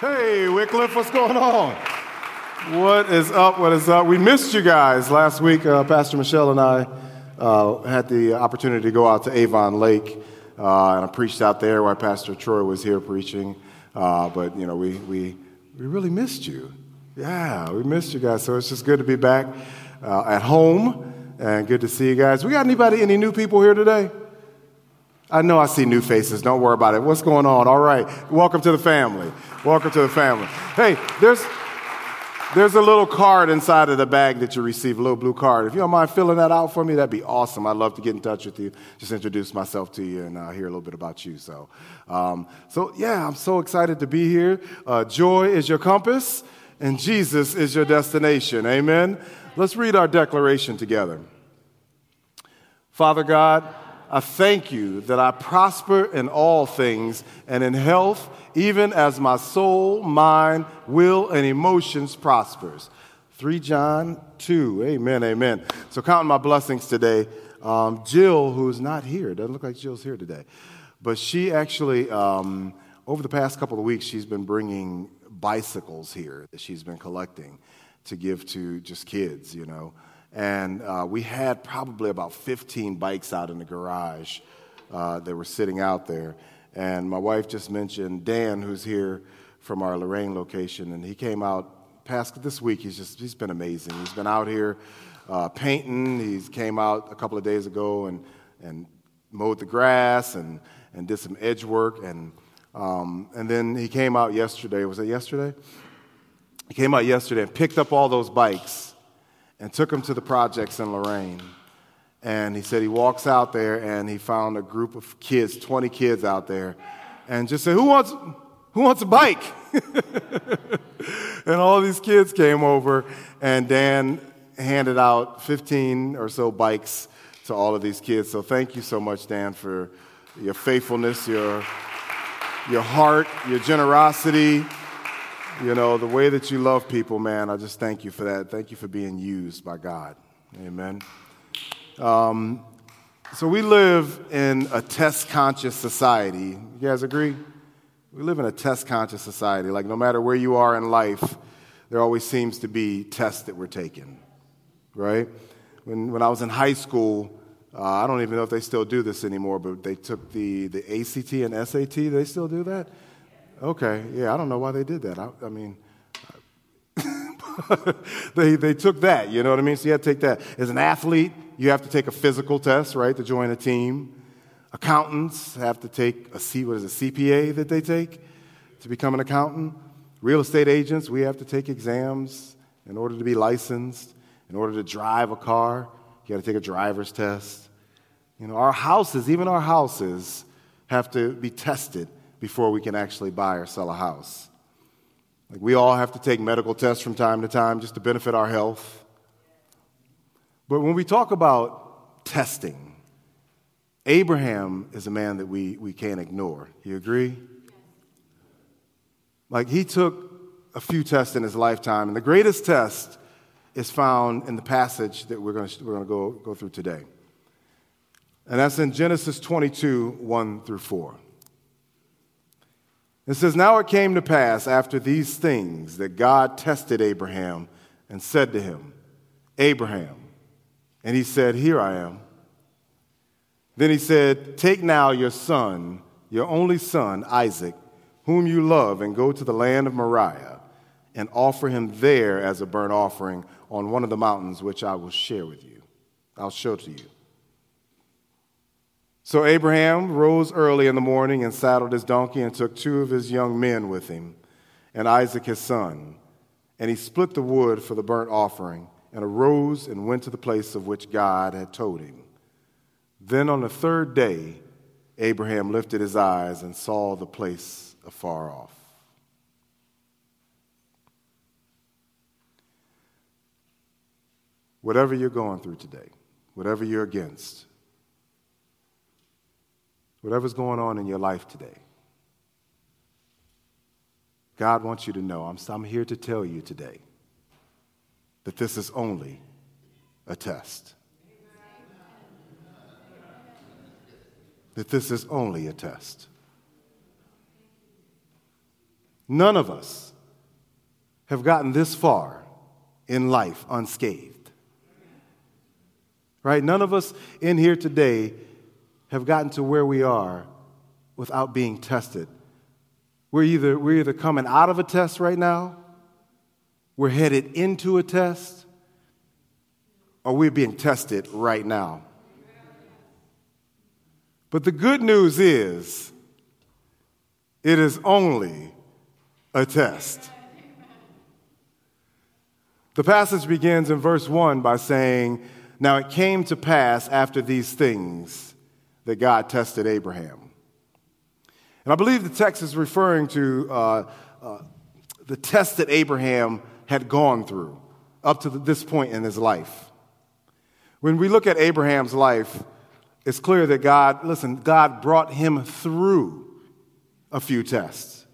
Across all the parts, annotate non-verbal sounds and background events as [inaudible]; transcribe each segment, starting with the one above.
Hey, Wycliffe, what's going on? What is up? What is up? We missed you guys last week. Uh, Pastor Michelle and I uh, had the opportunity to go out to Avon Lake, uh, and I preached out there while Pastor Troy was here preaching. Uh, but you know, we we we really missed you. Yeah, we missed you guys. So it's just good to be back uh, at home, and good to see you guys. We got anybody? Any new people here today? I know I see new faces. Don't worry about it. What's going on? All right. Welcome to the family. Welcome to the family. Hey, there's there's a little card inside of the bag that you receive, a little blue card. If you don't mind filling that out for me, that'd be awesome. I'd love to get in touch with you, just introduce myself to you and uh, hear a little bit about you. So, um, so yeah, I'm so excited to be here. Uh, joy is your compass, and Jesus is your destination. Amen. Let's read our declaration together. Father God, I thank you that I prosper in all things and in health, even as my soul, mind, will, and emotions prospers. 3 John 2. Amen, amen. So, counting my blessings today, um, Jill, who's not here, doesn't look like Jill's here today, but she actually, um, over the past couple of weeks, she's been bringing bicycles here that she's been collecting to give to just kids, you know. And uh, we had probably about 15 bikes out in the garage uh, that were sitting out there. And my wife just mentioned Dan, who's here from our Lorain location, and he came out past this week. He's just he's been amazing. He's been out here uh, painting. He came out a couple of days ago and and mowed the grass and and did some edge work and um, and then he came out yesterday. Was it yesterday? He came out yesterday and picked up all those bikes and took him to the projects in Lorain. And he said he walks out there and he found a group of kids, 20 kids out there, and just said, Who wants, who wants a bike? [laughs] and all these kids came over, and Dan handed out 15 or so bikes to all of these kids. So thank you so much, Dan, for your faithfulness, your, your heart, your generosity. You know, the way that you love people, man, I just thank you for that. Thank you for being used by God. Amen. Um, so we live in a test conscious society. You guys agree? We live in a test conscious society. Like, no matter where you are in life, there always seems to be tests that we're taking, right? When, when I was in high school, uh, I don't even know if they still do this anymore, but they took the, the ACT and SAT. They still do that? Okay, yeah, I don't know why they did that. I, I mean, [laughs] they, they took that, you know what I mean? So you have to take that. As an athlete, you have to take a physical test, right, to join a team. Accountants have to take a C, what is it, CPA that they take to become an accountant. Real estate agents, we have to take exams in order to be licensed. In order to drive a car, you got to take a driver's test. You know, our houses, even our houses, have to be tested before we can actually buy or sell a house. Like we all have to take medical tests from time to time just to benefit our health. But when we talk about testing, Abraham is a man that we, we can't ignore. You agree? Like he took a few tests in his lifetime, and the greatest test is found in the passage that we're going to, we're going to go, go through today. And that's in Genesis 22 1 through 4. It says, Now it came to pass after these things that God tested Abraham and said to him, Abraham. And he said, Here I am. Then he said, Take now your son, your only son, Isaac, whom you love, and go to the land of Moriah and offer him there as a burnt offering on one of the mountains which I will share with you. I'll show to you. So Abraham rose early in the morning and saddled his donkey and took two of his young men with him and Isaac his son. And he split the wood for the burnt offering and arose and went to the place of which God had told him. Then on the third day, Abraham lifted his eyes and saw the place afar off. Whatever you're going through today, whatever you're against, whatever's going on in your life today, God wants you to know I'm, I'm here to tell you today that this is only a test. That this is only a test. None of us have gotten this far in life unscathed. Right? None of us in here today have gotten to where we are without being tested. We're either, we're either coming out of a test right now, we're headed into a test, or we're being tested right now. But the good news is, it is only a test. The passage begins in verse 1 by saying, Now it came to pass after these things that God tested Abraham. And I believe the text is referring to uh, uh, the test that Abraham had gone through up to this point in his life. When we look at Abraham's life, it's clear that God, listen, God brought him through a few tests.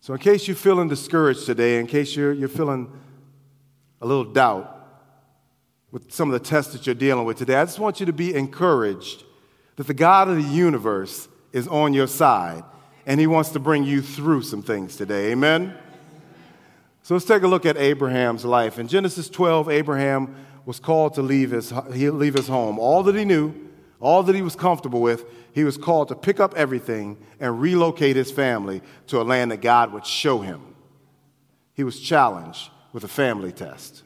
So, in case you're feeling discouraged today, in case you're, you're feeling a little doubt with some of the tests that you're dealing with today, I just want you to be encouraged that the God of the universe is on your side and he wants to bring you through some things today. Amen? So let's take a look at Abraham's life. In Genesis 12, Abraham was called to leave his, leave his home. All that he knew, all that he was comfortable with, he was called to pick up everything and relocate his family to a land that God would show him. He was challenged with a family test.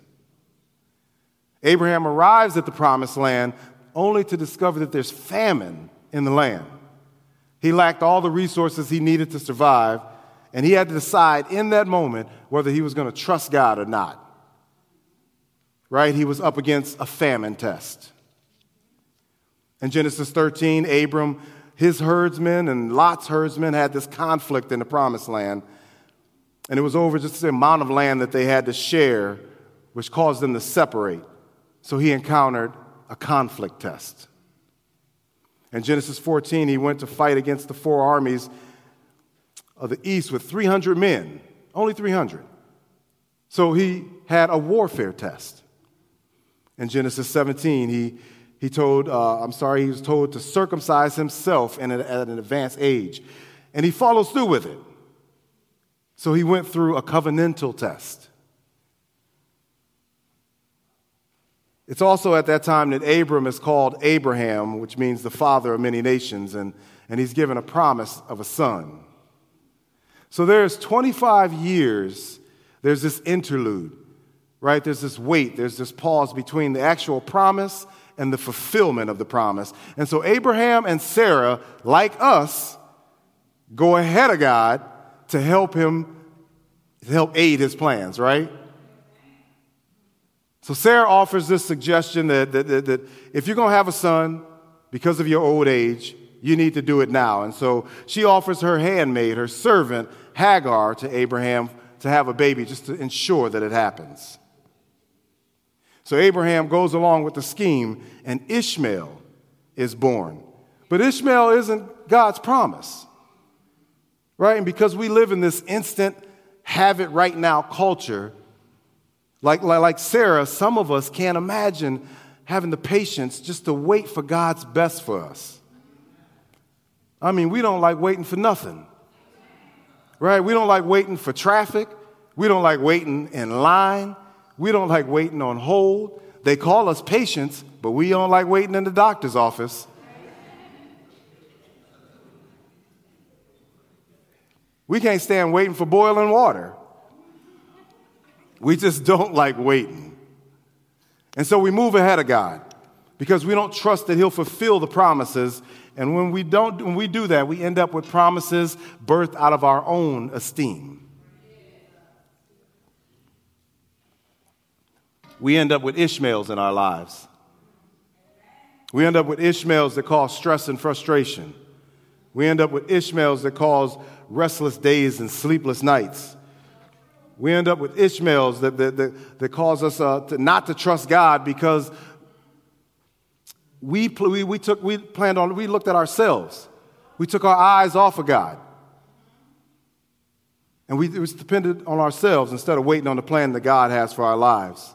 Abraham arrives at the promised land only to discover that there's famine in the land. He lacked all the resources he needed to survive, and he had to decide in that moment whether he was going to trust God or not. Right? He was up against a famine test. In Genesis 13, Abram, his herdsmen, and Lot's herdsmen had this conflict in the promised land. And it was over just the amount of land that they had to share, which caused them to separate. So he encountered a conflict test. In Genesis 14, he went to fight against the four armies of the east with 300 men, only 300. So he had a warfare test. In Genesis 17, he, he told, uh, I'm sorry, he was told to circumcise himself at an advanced age. And he follows through with it. So he went through a covenantal test. It's also at that time that Abram is called Abraham, which means the father of many nations, and, and he's given a promise of a son. So there's 25 years, there's this interlude, right? There's this wait, there's this pause between the actual promise and the fulfillment of the promise. And so Abraham and Sarah, like us, go ahead of God to help him, to help aid his plans, right? So Sarah offers this suggestion that, that, that, that if you're going to have a son because of your old age, you need to do it now. And so she offers her handmaid, her servant, Hagar, to Abraham to have a baby just to ensure that it happens. So Abraham goes along with the scheme, and Ishmael is born. But Ishmael isn't God's promise, right? And because we live in this instant, have it right now culture, like, like, Sarah, some of us can't imagine having the patience just to wait for God's best for us. I mean, we don't like waiting for nothing, right? We don't like waiting for traffic. We don't like waiting in line. We don't like waiting on hold. They call us patients, but we don't like waiting in the doctor's office. We can't stand waiting for boiling water. We just don't like waiting. And so we move ahead of God because we don't trust that He'll fulfill the promises. And when we, don't, when we do that, we end up with promises birthed out of our own esteem. We end up with Ishmaels in our lives. We end up with Ishmaels that cause stress and frustration. We end up with Ishmaels that cause restless days and sleepless nights. We end up with Ishmaels that, that, that, that cause us uh, to not to trust God because we, we, we, took, we planned on, we looked at ourselves. We took our eyes off of God. And we was dependent on ourselves instead of waiting on the plan that God has for our lives.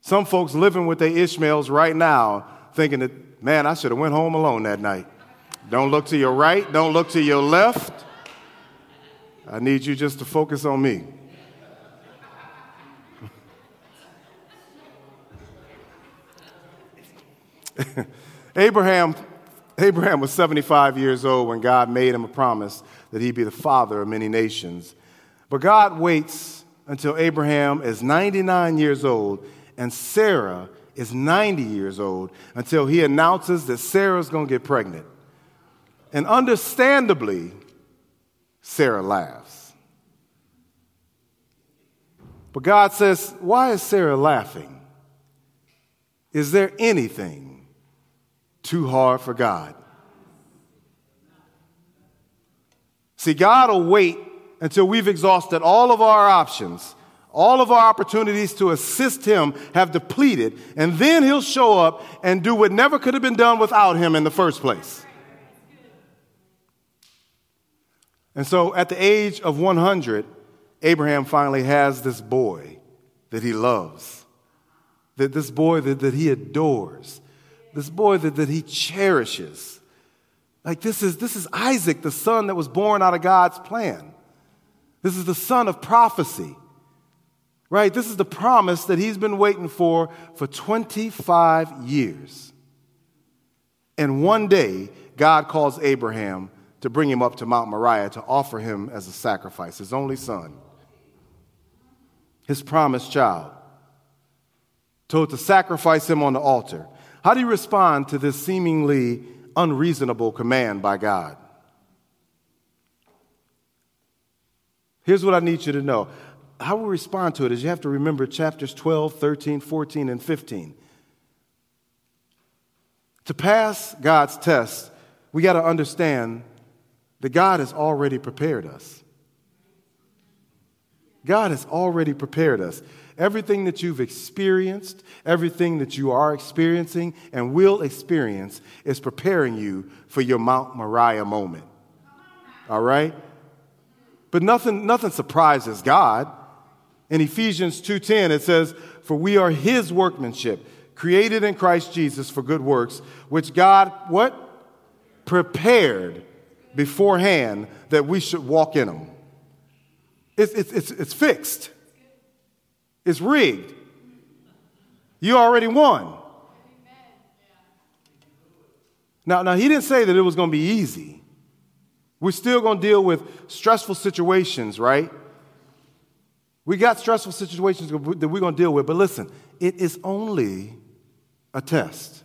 Some folks living with their Ishmaels right now thinking that, man, I should have went home alone that night. Don't look to your right, don't look to your left. I need you just to focus on me. [laughs] Abraham, Abraham was 75 years old when God made him a promise that he'd be the father of many nations. But God waits until Abraham is 99 years old and Sarah is 90 years old until he announces that Sarah's going to get pregnant. And understandably, Sarah laughs. But God says, Why is Sarah laughing? Is there anything too hard for God? See, God will wait until we've exhausted all of our options, all of our opportunities to assist Him have depleted, and then He'll show up and do what never could have been done without Him in the first place. And so at the age of 100, Abraham finally has this boy that he loves that this boy that, that he adores, this boy that, that he cherishes. Like this is, this is Isaac, the son that was born out of God's plan. This is the son of prophecy, right? This is the promise that he's been waiting for for 25 years. And one day, God calls Abraham to bring him up to Mount Moriah to offer him as a sacrifice, his only son, his promised child told to sacrifice him on the altar. How do you respond to this seemingly unreasonable command by God? Here's what I need you to know. How we respond to it is you have to remember chapters 12, 13, 14, and 15. To pass God's test, we got to understand that God has already prepared us. God has already prepared us. Everything that you've experienced, everything that you are experiencing and will experience is preparing you for your Mount Moriah moment. All right? But nothing, nothing surprises God. In Ephesians 2:10 it says, "For we are his workmanship, created in Christ Jesus for good works, which God what? prepared beforehand that we should walk in them." It's, it's, it's, it's fixed. It's rigged. You already won. Now, now, he didn't say that it was going to be easy. We're still going to deal with stressful situations, right? We got stressful situations that we're going to deal with, but listen, it is only a test.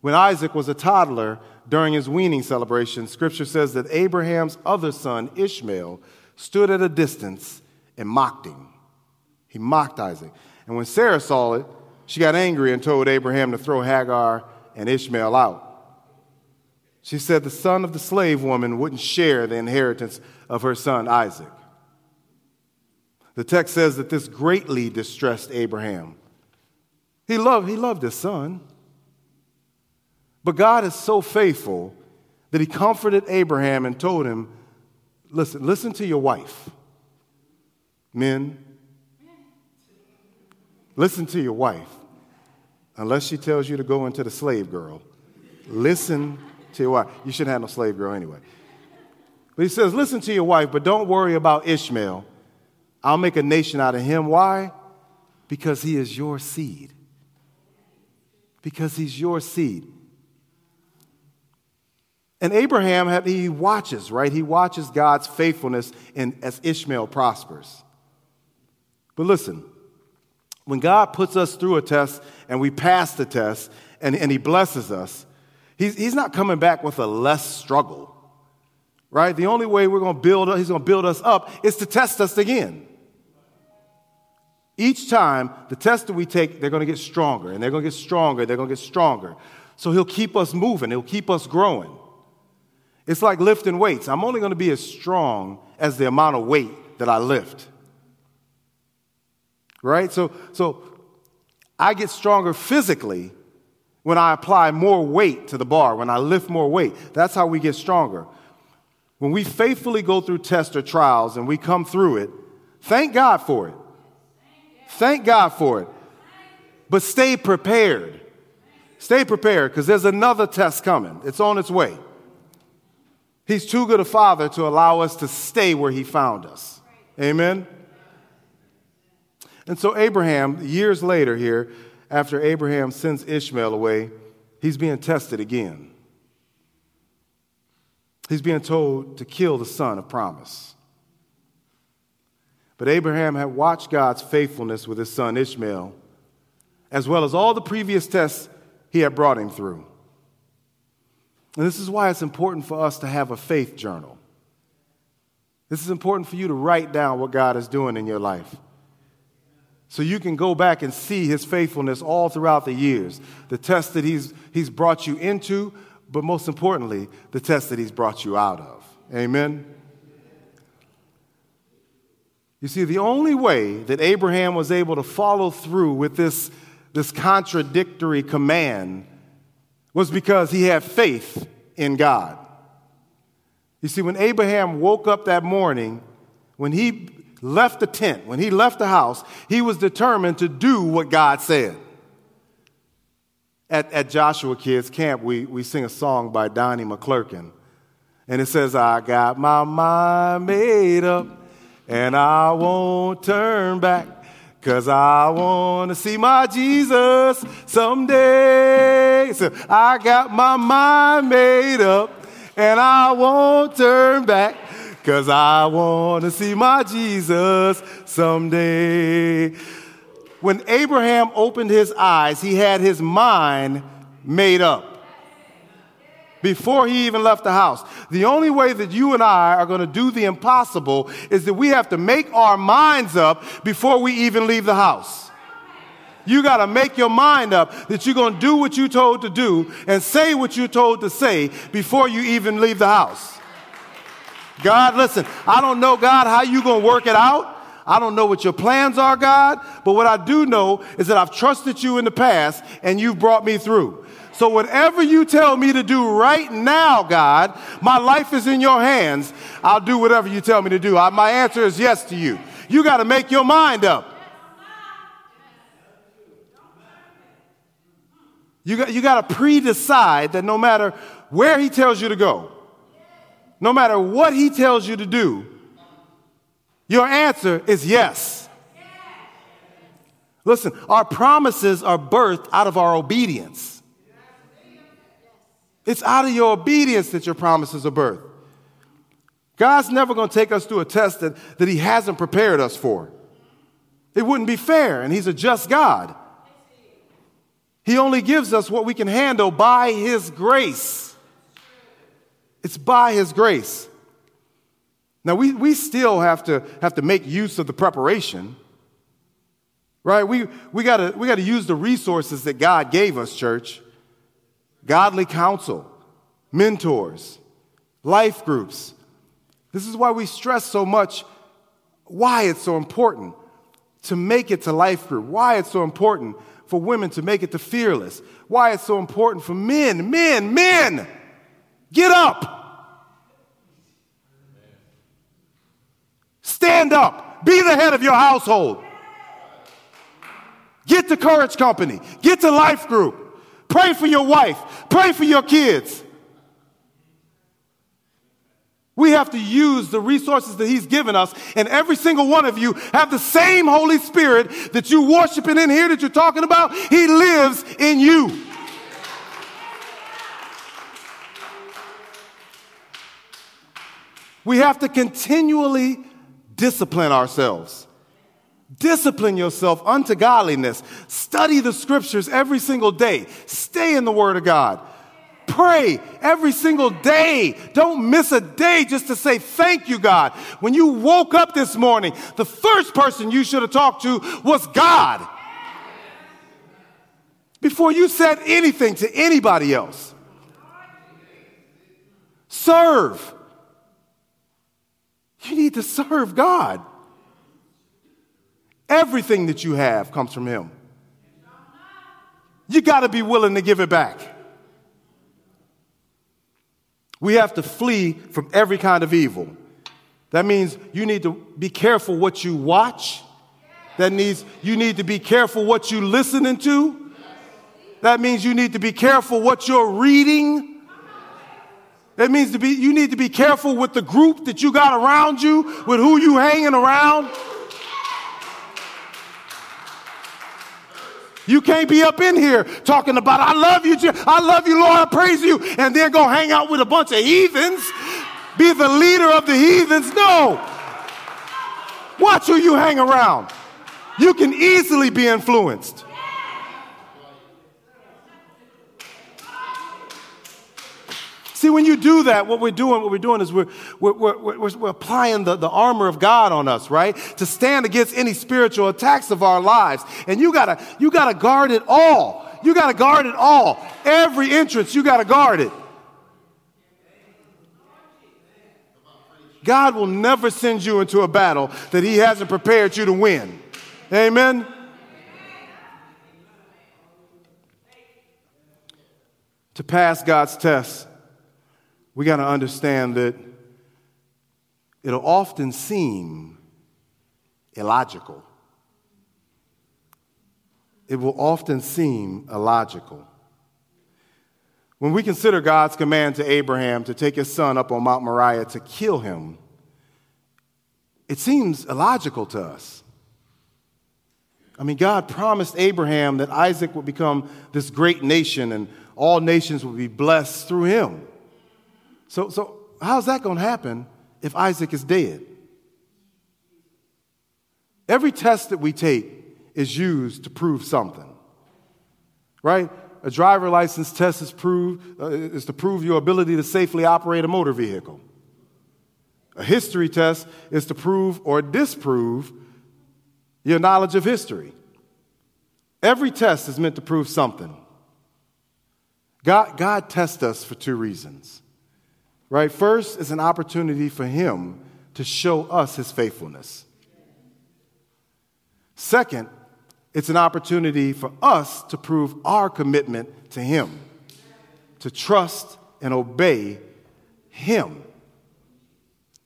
When Isaac was a toddler during his weaning celebration, scripture says that Abraham's other son, Ishmael, stood at a distance and mocked him. He mocked Isaac. And when Sarah saw it, she got angry and told Abraham to throw Hagar and Ishmael out. She said the son of the slave woman wouldn't share the inheritance of her son Isaac. The text says that this greatly distressed Abraham. He loved, he loved his son. But God is so faithful that he comforted Abraham and told him, listen, listen to your wife. Men, Listen to your wife, unless she tells you to go into the slave girl. Listen to your wife. You shouldn't have no slave girl anyway. But he says, Listen to your wife, but don't worry about Ishmael. I'll make a nation out of him. Why? Because he is your seed. Because he's your seed. And Abraham, he watches, right? He watches God's faithfulness in, as Ishmael prospers. But listen, when God puts us through a test and we pass the test and, and He blesses us, he's, he's not coming back with a less struggle, right? The only way we're going to build, He's going to build us up is to test us again. Each time, the test that we take, they're going to get stronger and they're going to get stronger, they're going to get stronger. So He'll keep us moving, He'll keep us growing. It's like lifting weights. I'm only going to be as strong as the amount of weight that I lift right? So, so I get stronger physically when I apply more weight to the bar, when I lift more weight. That's how we get stronger. When we faithfully go through tests or trials and we come through it, thank God for it. Thank God for it. But stay prepared. Stay prepared because there's another test coming. It's on its way. He's too good a father to allow us to stay where he found us. Amen. And so, Abraham, years later, here, after Abraham sends Ishmael away, he's being tested again. He's being told to kill the son of promise. But Abraham had watched God's faithfulness with his son Ishmael, as well as all the previous tests he had brought him through. And this is why it's important for us to have a faith journal. This is important for you to write down what God is doing in your life. So you can go back and see his faithfulness all throughout the years, the tests that he's, he's brought you into, but most importantly, the tests that he's brought you out of. Amen? You see, the only way that Abraham was able to follow through with this this contradictory command was because he had faith in God. You see, when Abraham woke up that morning, when he left the tent, when he left the house, he was determined to do what God said. At, at Joshua Kids Camp, we, we sing a song by Donnie McClurkin, and it says, I got my mind made up, and I won't turn back. Cause I want to see my Jesus someday. So I got my mind made up and I won't turn back. Cause I want to see my Jesus someday. When Abraham opened his eyes, he had his mind made up before he even left the house. The only way that you and I are going to do the impossible is that we have to make our minds up before we even leave the house. You got to make your mind up that you're going to do what you're told to do and say what you're told to say before you even leave the house. God, listen, I don't know, God, how you're going to work it out. I don't know what your plans are, God, but what I do know is that I've trusted you in the past and you've brought me through. So, whatever you tell me to do right now, God, my life is in your hands. I'll do whatever you tell me to do. I, my answer is yes to you. You got to make your mind up. You got, you got to pre decide that no matter where He tells you to go, no matter what He tells you to do, your answer is yes. Listen, our promises are birthed out of our obedience. It's out of your obedience that your promises are birthed. God's never going to take us through a test that, that He hasn't prepared us for. It wouldn't be fair, and He's a just God. He only gives us what we can handle by His grace. It's by His grace. Now, we, we still have to, have to make use of the preparation, right? We, we got we to use the resources that God gave us, church godly counsel, mentors, life groups. This is why we stress so much why it's so important to make it to life group, why it's so important for women to make it to fearless, why it's so important for men, men, men, get up. Stand up. Be the head of your household. Get to Courage Company. Get to Life Group. Pray for your wife. Pray for your kids. We have to use the resources that He's given us, and every single one of you have the same Holy Spirit that you're worshiping in here that you're talking about. He lives in you. We have to continually discipline ourselves. Discipline yourself unto godliness. Study the scriptures every single day. Stay in the Word of God. Pray every single day. Don't miss a day just to say thank you, God. When you woke up this morning, the first person you should have talked to was God. Before you said anything to anybody else. Serve. You need to serve God. Everything that you have comes from Him. You got to be willing to give it back. We have to flee from every kind of evil. That means you need to be careful what you watch. That means you need to be careful what you listening to. That means you need to be careful what you're reading. That means to be, you need to be careful with the group that you got around you, with who you hanging around. You can't be up in here talking about, I love you, I love you, Lord, I praise you, and then go hang out with a bunch of heathens, be the leader of the heathens. No. Watch who you hang around. You can easily be influenced. See, when you do that, what we're doing, what we're doing is we're, we're, we're, we're, applying the, the armor of God on us, right? To stand against any spiritual attacks of our lives. And you gotta, you gotta guard it all. You gotta guard it all. Every entrance, you gotta guard it. God will never send you into a battle that He hasn't prepared you to win. Amen? To pass God's test, we got to understand that it'll often seem illogical. It will often seem illogical. When we consider God's command to Abraham to take his son up on Mount Moriah to kill him, it seems illogical to us. I mean, God promised Abraham that Isaac would become this great nation and all nations would be blessed through him. So, so how's that going to happen if Isaac is dead? Every test that we take is used to prove something, right? A driver license test is, prove, uh, is to prove your ability to safely operate a motor vehicle. A history test is to prove or disprove your knowledge of history. Every test is meant to prove something. God, God tests us for two reasons right? First is an opportunity for Him to show us His faithfulness. Second, it's an opportunity for us to prove our commitment to Him, to trust and obey Him,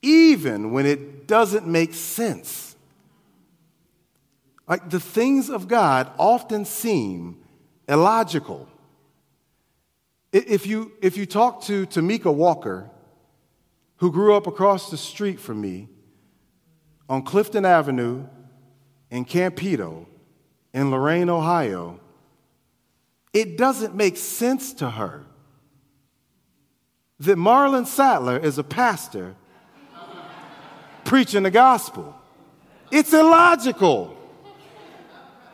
even when it doesn't make sense. Like the things of God often seem illogical. If you, if you talk to Tamika Walker, who grew up across the street from me on Clifton Avenue in Campedo in Lorain, Ohio, it doesn't make sense to her that Marlon Sadler is a pastor [laughs] preaching the gospel. It's illogical.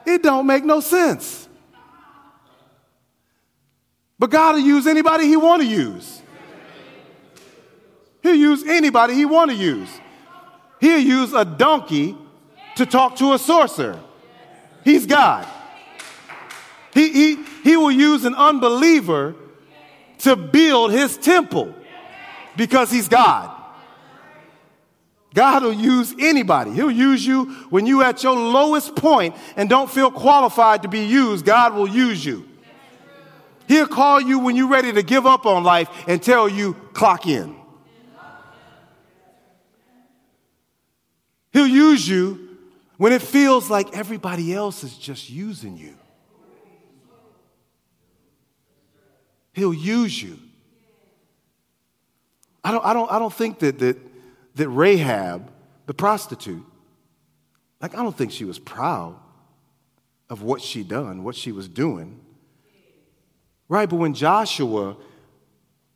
It don't make no sense. But God will use anybody he want to use. He'll use anybody he want to use. He'll use a donkey to talk to a sorcerer. He's God. He, he, he will use an unbeliever to build his temple because he's God. God will use anybody. He'll use you when you at your lowest point and don't feel qualified to be used. God will use you. He'll call you when you're ready to give up on life and tell you, clock in. He'll use you when it feels like everybody else is just using you. He'll use you. I don't, I don't, I don't think that, that, that Rahab, the prostitute, like, I don't think she was proud of what she done, what she was doing. Right, but when Joshua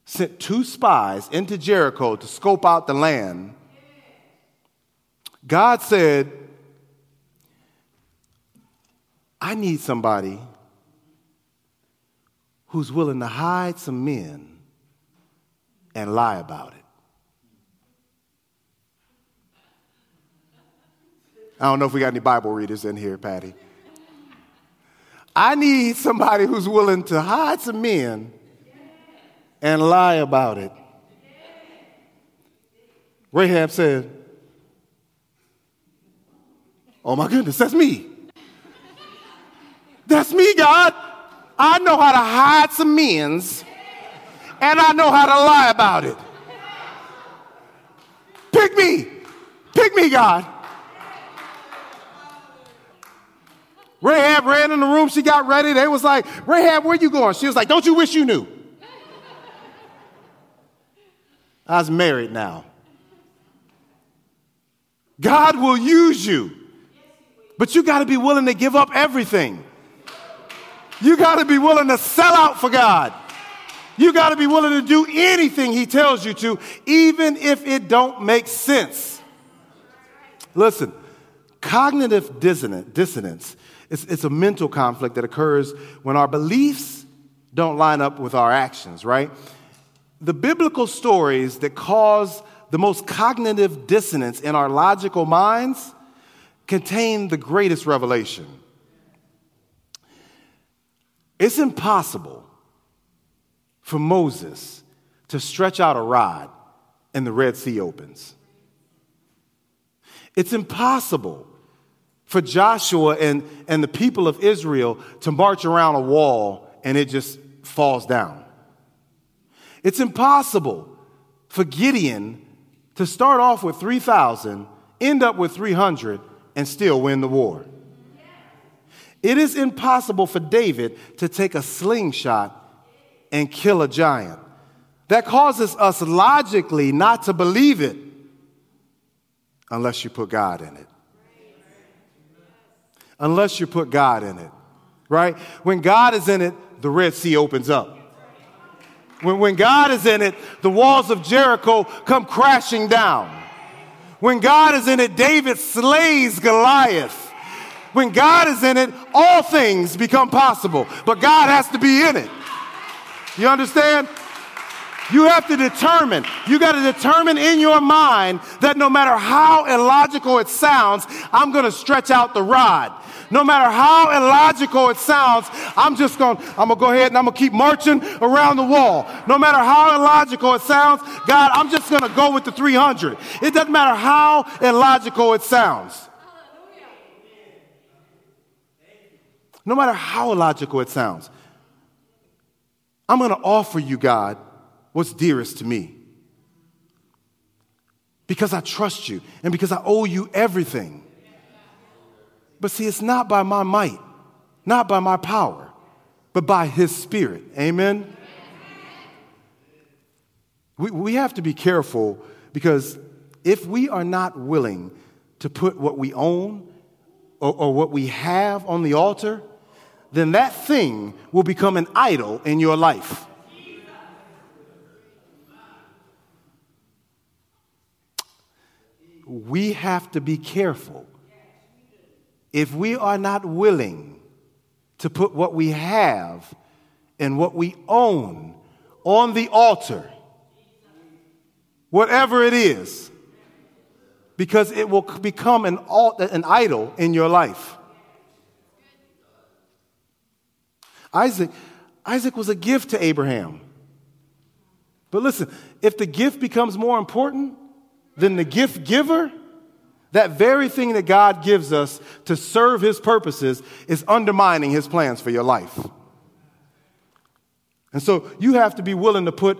sent two spies into Jericho to scope out the land, God said, I need somebody who's willing to hide some men and lie about it. I don't know if we got any Bible readers in here, Patty. I need somebody who's willing to hide some men and lie about it. Rahab said, Oh my goodness, that's me. That's me, God. I know how to hide some men's and I know how to lie about it. Pick me. Pick me, God. Rahab ran in the room. She got ready. They was like, Rahab, where you going? She was like, don't you wish you knew? I was married now. God will use you, but you got to be willing to give up everything. You got to be willing to sell out for God. You got to be willing to do anything he tells you to, even if it don't make sense. Listen, cognitive dissonance it's, it's a mental conflict that occurs when our beliefs don't line up with our actions, right? The biblical stories that cause the most cognitive dissonance in our logical minds contain the greatest revelation. It's impossible for Moses to stretch out a rod and the Red Sea opens. It's impossible for Joshua and, and the people of Israel to march around a wall and it just falls down. It's impossible for Gideon to start off with 3,000, end up with 300, and still win the war. It is impossible for David to take a slingshot and kill a giant. That causes us logically not to believe it unless you put God in it unless you put God in it, right? When God is in it, the Red Sea opens up. When, when God is in it, the walls of Jericho come crashing down. When God is in it, David slays Goliath. When God is in it, all things become possible, but God has to be in it. You understand? You have to determine, you got to determine in your mind that no matter how illogical it sounds, I'm going to stretch out the rod. No matter how illogical it sounds, I'm just going, I'm going to go ahead and I'm going to keep marching around the wall. No matter how illogical it sounds, God, I'm just going to go with the 300. It doesn't matter how illogical it sounds. No matter how illogical it sounds, I'm going to offer you, God, what's dearest to me. Because I trust you and because I owe you everything. But see, it's not by my might, not by my power, but by His Spirit. Amen? We, we have to be careful because if we are not willing to put what we own or, or what we have on the altar, then that thing will become an idol in your life. We have to be careful if we are not willing to put what we have and what we own on the altar, whatever it is, because it will become an, an idol in your life. Isaac, Isaac was a gift to Abraham. But listen, if the gift becomes more important than the gift giver, that very thing that God gives us to serve his purposes is undermining his plans for your life. And so you have to be willing to put,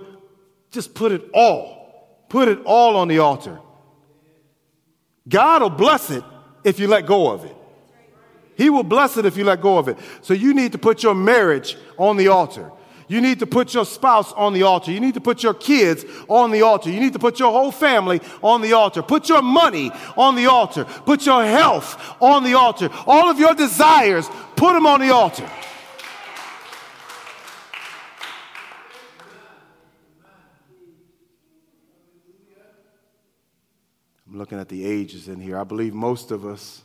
just put it all, put it all on the altar. God will bless it if you let go of it. He will bless it if you let go of it. So you need to put your marriage on the altar. You need to put your spouse on the altar. You need to put your kids on the altar. You need to put your whole family on the altar. Put your money on the altar. Put your health on the altar. All of your desires, put them on the altar. I'm looking at the ages in here. I believe most of us,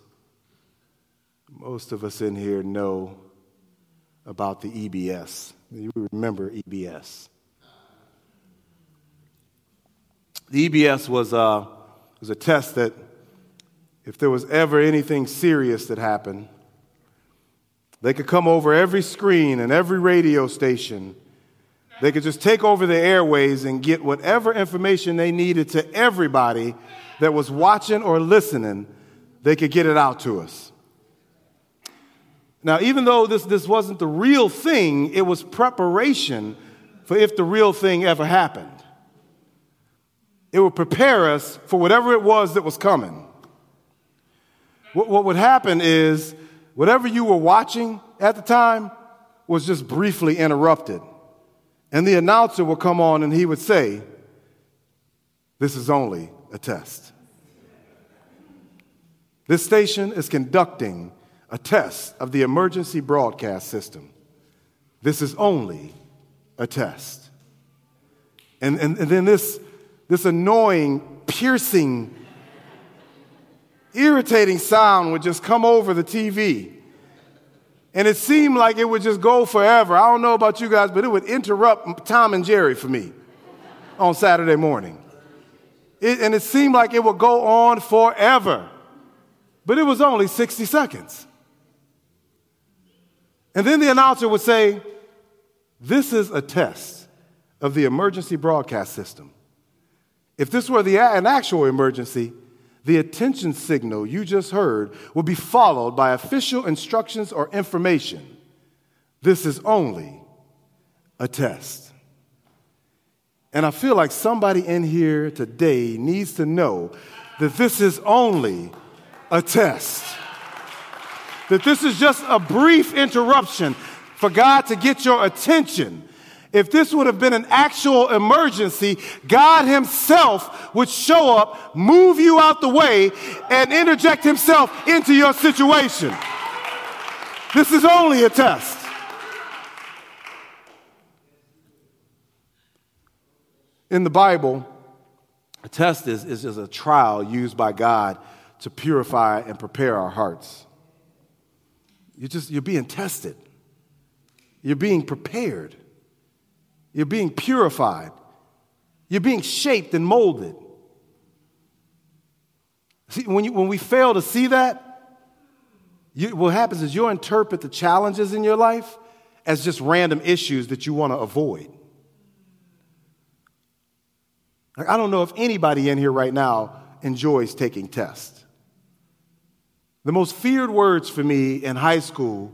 most of us in here know about the EBS. You remember EBS. The EBS was, uh, was a test that, if there was ever anything serious that happened, they could come over every screen and every radio station. They could just take over the airways and get whatever information they needed to everybody that was watching or listening, they could get it out to us. Now, even though this, this wasn't the real thing, it was preparation for if the real thing ever happened. It would prepare us for whatever it was that was coming. What, what would happen is whatever you were watching at the time was just briefly interrupted. And the announcer would come on and he would say, This is only a test. This station is conducting a test of the emergency broadcast system. This is only a test. And, and, and then this, this annoying, piercing, irritating sound would just come over the TV. And it seemed like it would just go forever. I don't know about you guys, but it would interrupt Tom and Jerry for me on Saturday morning. It, and it seemed like it would go on forever. But it was only 60 seconds. And then the announcer would say, This is a test of the emergency broadcast system. If this were the, an actual emergency, the attention signal you just heard would be followed by official instructions or information. This is only a test. And I feel like somebody in here today needs to know that this is only a test that this is just a brief interruption for God to get your attention. If this would have been an actual emergency, God Himself would show up, move you out the way, and interject Himself into your situation. This is only a test. In the Bible, a test is, is just a trial used by God to purify and prepare our hearts. You're just, you're being tested. You're being prepared. You're being purified. You're being shaped and molded. See, when, you, when we fail to see that, you, what happens is you'll interpret the challenges in your life as just random issues that you want to avoid. Like, I don't know if anybody in here right now enjoys taking tests. The most feared words for me in high school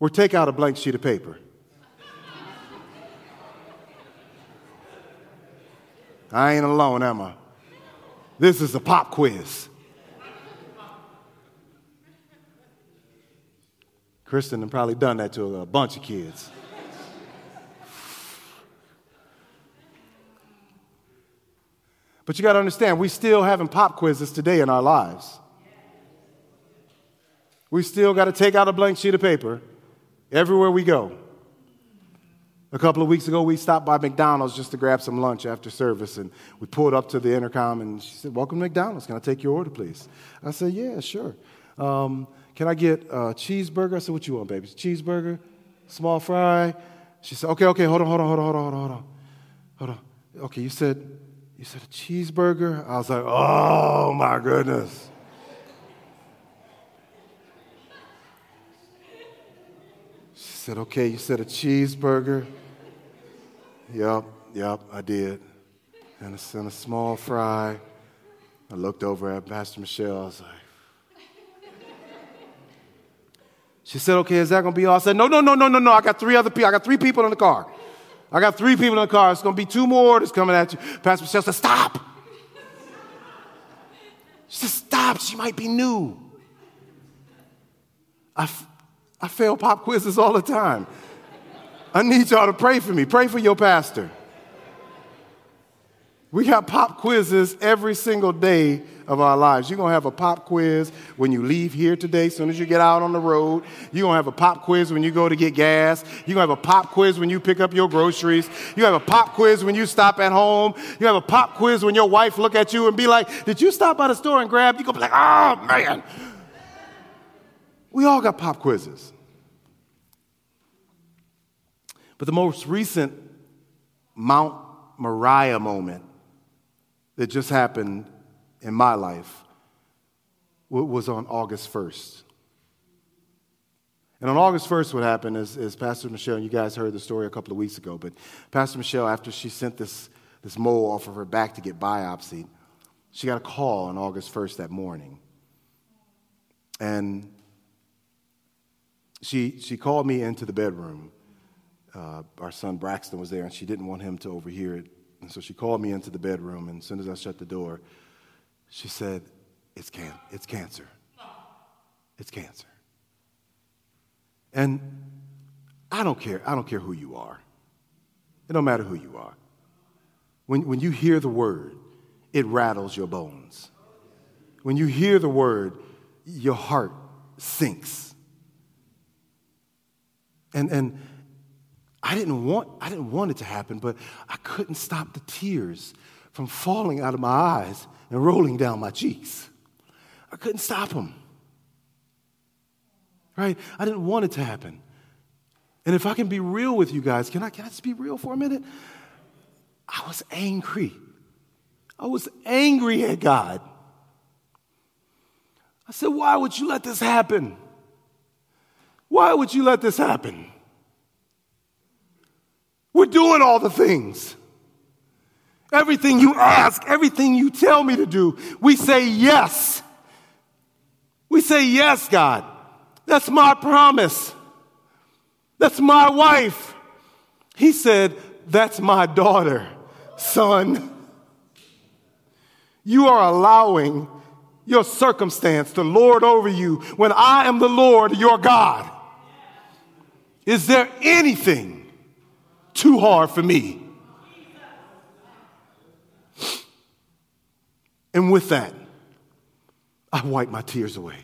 were take out a blank sheet of paper. I ain't alone, am I? This is a pop quiz. Kristen probably done that to a bunch of kids. But you got to understand, we still having pop quizzes today in our lives we still got to take out a blank sheet of paper everywhere we go. A couple of weeks ago, we stopped by McDonald's just to grab some lunch after service, and we pulled up to the intercom, and she said, Welcome to McDonald's. Can I take your order, please? I said, Yeah, sure. Um, can I get a cheeseburger? I said, What you want, baby? Cheeseburger? Small fry? She said, Okay, okay, hold on, hold on, hold on, hold on, hold on. Hold on. Okay, you said, you said a cheeseburger? I was like, Oh my goodness. Said, Okay, you said a cheeseburger? Yep, yep, I did. And a, and a small fry. I looked over at Pastor Michelle. I was like, She said, Okay, is that going to be all? I said, No, no, no, no, no, no. I got three other people. I got three people in the car. I got three people in the car. It's going to be two more that's coming at you. Pastor Michelle said, Stop. She said, Stop. She might be new. I, I fail pop quizzes all the time. I need y'all to pray for me. Pray for your pastor. We got pop quizzes every single day of our lives. You're going to have a pop quiz when you leave here today, as soon as you get out on the road. You're going to have a pop quiz when you go to get gas. You're going to have a pop quiz when you pick up your groceries. You have a pop quiz when you stop at home. You have a pop quiz when your wife look at you and be like, did you stop by the store and grab? You're going to be like, oh, man. We all got pop quizzes. But the most recent Mount Moriah moment that just happened in my life was on August 1st. And on August 1st, what happened is, is Pastor Michelle, and you guys heard the story a couple of weeks ago, but Pastor Michelle, after she sent this, this mole off of her back to get biopsied, she got a call on August 1st that morning. And she, she called me into the bedroom. Uh, our son Braxton was there, and she didn't want him to overhear it. And so she called me into the bedroom, and as soon as I shut the door, she said, It's, can- it's cancer. it's cancer. And I don't care. I don't care who you are. It don't matter who you are. When, when you hear the word, it rattles your bones. When you hear the word, your heart sinks. And, and I didn't want I didn't want it to happen, but I couldn't stop the tears from falling out of my eyes and rolling down my cheeks. I couldn't stop them. Right? I didn't want it to happen. And if I can be real with you guys, can I, can I just be real for a minute? I was angry. I was angry at God. I said, Why would you let this happen? Why would you let this happen? We're doing all the things. Everything you ask, everything you tell me to do, we say yes. We say, Yes, God. That's my promise. That's my wife. He said, That's my daughter, son. You are allowing your circumstance to lord over you when I am the Lord, your God. Is there anything too hard for me? And with that, I wipe my tears away.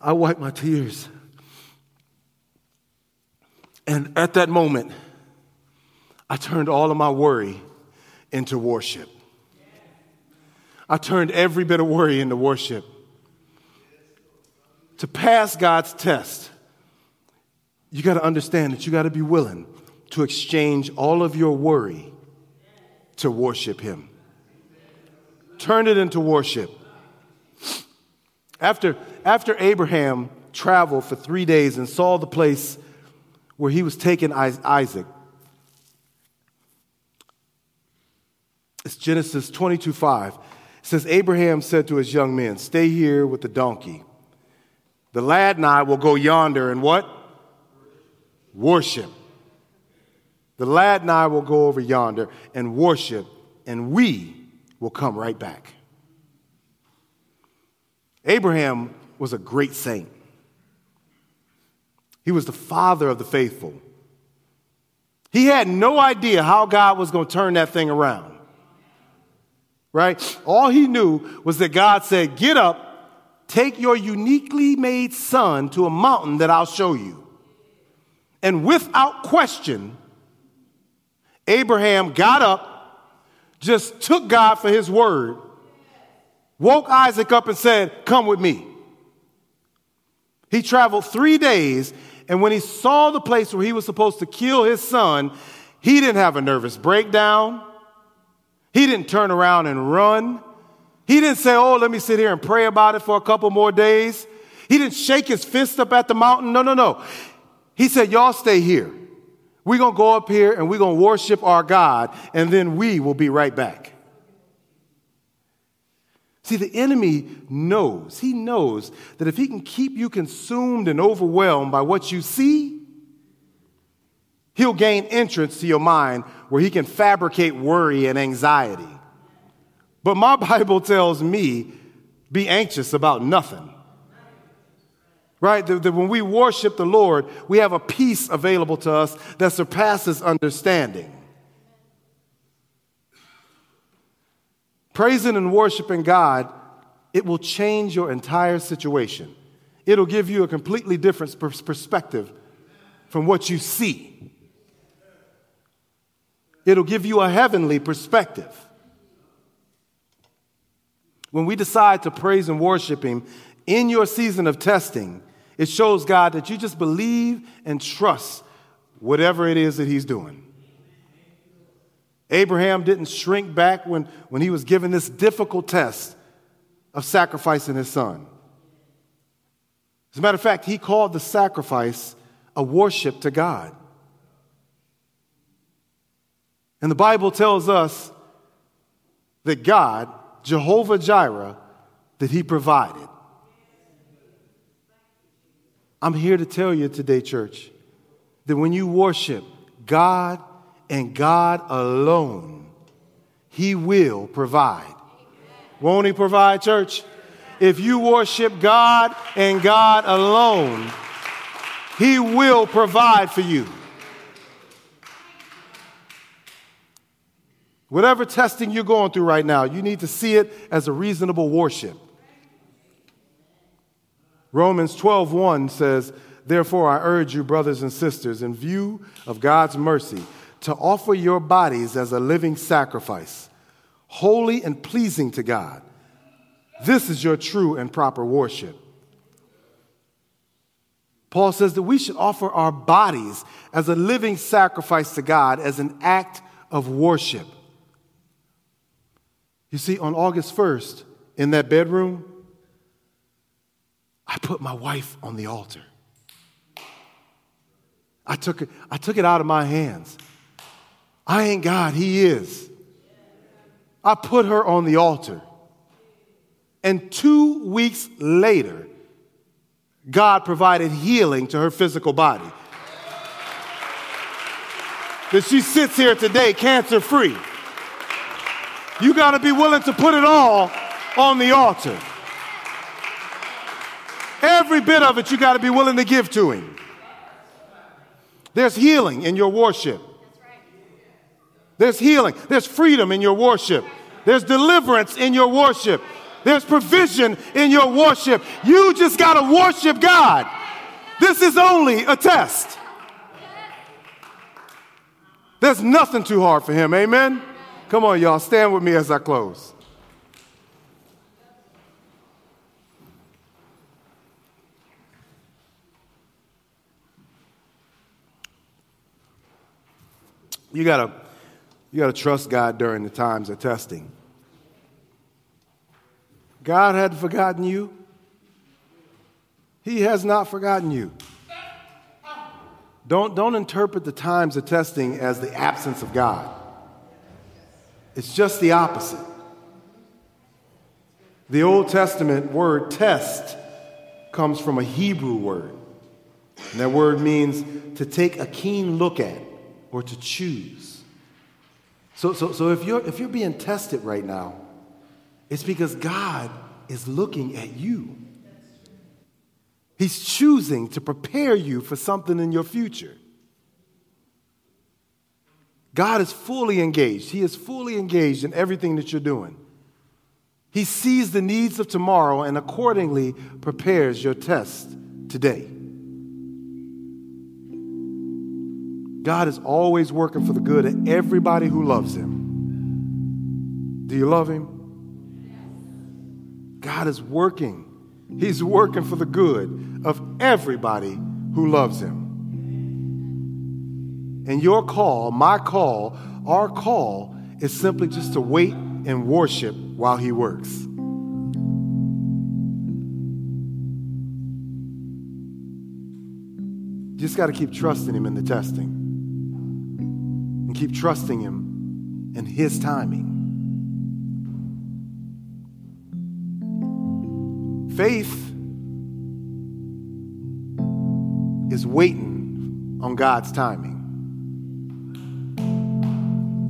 I wipe my tears. And at that moment, I turned all of my worry into worship. I turned every bit of worry into worship. To pass God's test, you got to understand that you got to be willing to exchange all of your worry to worship Him. Turn it into worship. After, after Abraham traveled for three days and saw the place where he was taking Isaac, it's Genesis 22 5. It says, Abraham said to his young men, Stay here with the donkey. The lad and I will go yonder and what? Worship. The lad and I will go over yonder and worship, and we will come right back. Abraham was a great saint. He was the father of the faithful. He had no idea how God was going to turn that thing around. Right? All he knew was that God said, Get up, take your uniquely made son to a mountain that I'll show you. And without question, Abraham got up, just took God for his word, woke Isaac up and said, Come with me. He traveled three days, and when he saw the place where he was supposed to kill his son, he didn't have a nervous breakdown. He didn't turn around and run. He didn't say, Oh, let me sit here and pray about it for a couple more days. He didn't shake his fist up at the mountain. No, no, no. He said, Y'all stay here. We're going to go up here and we're going to worship our God, and then we will be right back. See, the enemy knows, he knows that if he can keep you consumed and overwhelmed by what you see, he'll gain entrance to your mind where he can fabricate worry and anxiety. But my [laughs] Bible tells me be anxious about nothing. Right? That, when we worship the Lord, we have a peace available to us that surpasses understanding. Praising and worshiping God, it will change your entire situation. It'll give you a completely different perspective from what you see. It'll give you a heavenly perspective. When we decide to praise and worship Him in your season of testing, it shows God that you just believe and trust whatever it is that He's doing. Abraham didn't shrink back when, when he was given this difficult test of sacrificing his son. As a matter of fact, he called the sacrifice a worship to God. And the Bible tells us that God, Jehovah Jireh, that he provided. I'm here to tell you today, church, that when you worship God and God alone, He will provide. Won't He provide, church? if you worship God and God alone, He will provide for you. Whatever testing you're going through right now, you need to see it as a reasonable worship. Romans 12:1 says, "Therefore I urge you brothers and sisters in view of God's mercy to offer your bodies as a living sacrifice, holy and pleasing to God. This is your true and proper worship." Paul says that we should offer our bodies as a living sacrifice to God as an act of worship. You see, on August 1st, in that bedroom, I put my wife on the altar. I took it, I took it out of my hands. I ain't God, He is. I put her on the altar. And two weeks later, God provided healing to her physical body. That she sits here today cancer free. You got to be willing to put it all on the altar. Every bit of it you got to be willing to give to Him. There's healing in your worship. There's healing. There's freedom in your worship. There's deliverance in your worship. There's provision in your worship. You just got to worship God. This is only a test. There's nothing too hard for Him. Amen. Come on, y'all, stand with me as I close. You gotta, you gotta trust God during the times of testing. God had forgotten you. He has not forgotten you. Don't, don't interpret the times of testing as the absence of God. It's just the opposite. The Old Testament word test comes from a Hebrew word. And that word means to take a keen look at or to choose. So, so, so if, you're, if you're being tested right now, it's because God is looking at you. He's choosing to prepare you for something in your future. God is fully engaged. He is fully engaged in everything that you're doing. He sees the needs of tomorrow and accordingly prepares your test today. God is always working for the good of everybody who loves Him. Do you love Him? God is working. He's working for the good of everybody who loves Him. And your call, my call, our call is simply just to wait and worship while He works. You just got to keep trusting Him in the testing keep trusting Him and His timing. Faith is waiting on God's timing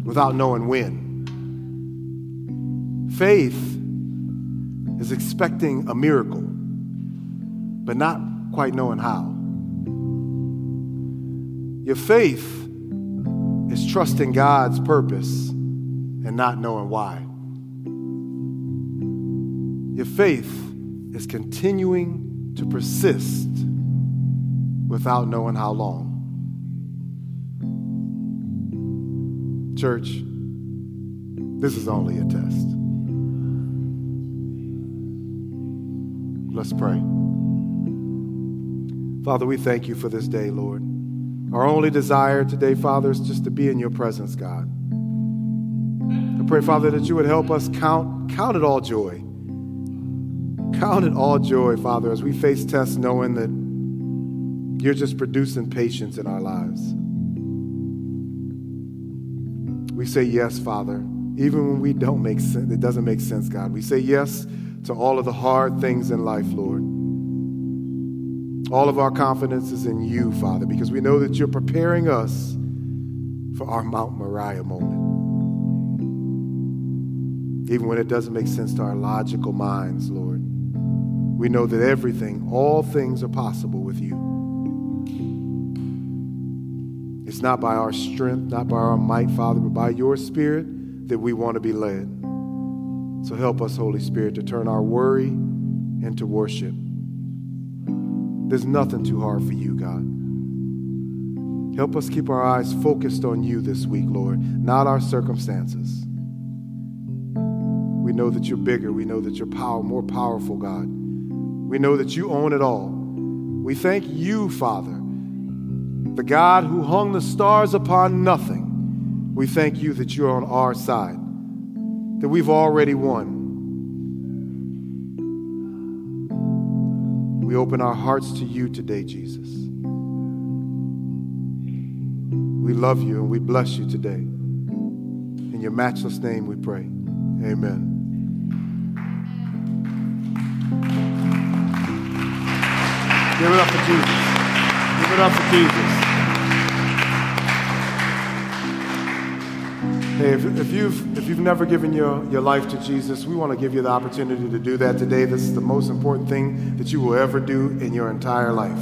without knowing when. Faith is expecting a miracle, but not quite knowing how. Your faith trusting God's purpose and not knowing why. Your faith is continuing to persist without knowing how long. Church, this is only a test. Let's pray. Father, we thank you for this day, Lord. Our only desire today, Father, is just to be in your presence, God. I pray, Father, that you would help us count, count it all joy. Count it all joy, Father, as we face tests knowing that you're just producing patience in our lives. We say yes, Father, even when we don't make sense, it doesn't make sense, God. We say yes to all of the hard things in life, Lord. All of our confidence is in you, Father, because we know that you're preparing us for our Mount Moriah moment. Even when it doesn't make sense to our logical minds, Lord. we know that everything, all things are possible with you. It's not by our strength, not by our might, Father, but by your Spirit that we want to be led. So help us, Holy Spirit, to turn our worry into worship. There's nothing too hard for you, God. Help us keep our eyes focused on you this week, Lord, not our circumstances. We know that you're bigger. We know that you're power, more powerful, God. We know that you own it all. We thank you, Father, the God who hung the stars upon nothing. We thank you that you're on our side, that we've already won. We open our hearts to you today, Jesus. We love you and we bless you today. In your matchless name we pray. Amen. Give it up for Jesus. Give it up for Jesus. Hey, if, if, you've, if you've never given your, your life to Jesus, we want to give you the opportunity to do that today. This is the most important thing that you will ever do in your entire life.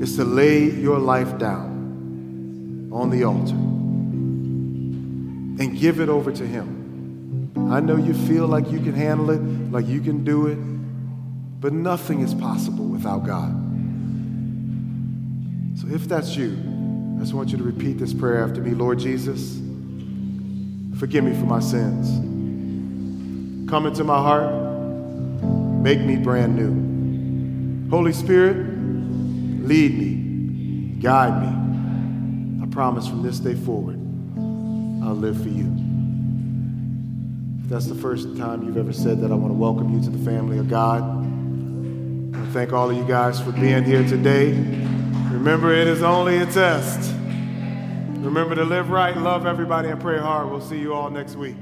Is to lay your life down on the altar and give it over to Him. I know you feel like you can handle it, like you can do it, but nothing is possible without God. So if that's you, I just want you to repeat this prayer after me. Lord Jesus, forgive me for my sins. Come into my heart, make me brand new. Holy Spirit, lead me, guide me. I promise from this day forward, I'll live for you. If that's the first time you've ever said that, I want to welcome you to the family of God. I thank all of you guys for being here today. Remember, it is only a test. Remember to live right, love everybody, and pray hard. We'll see you all next week.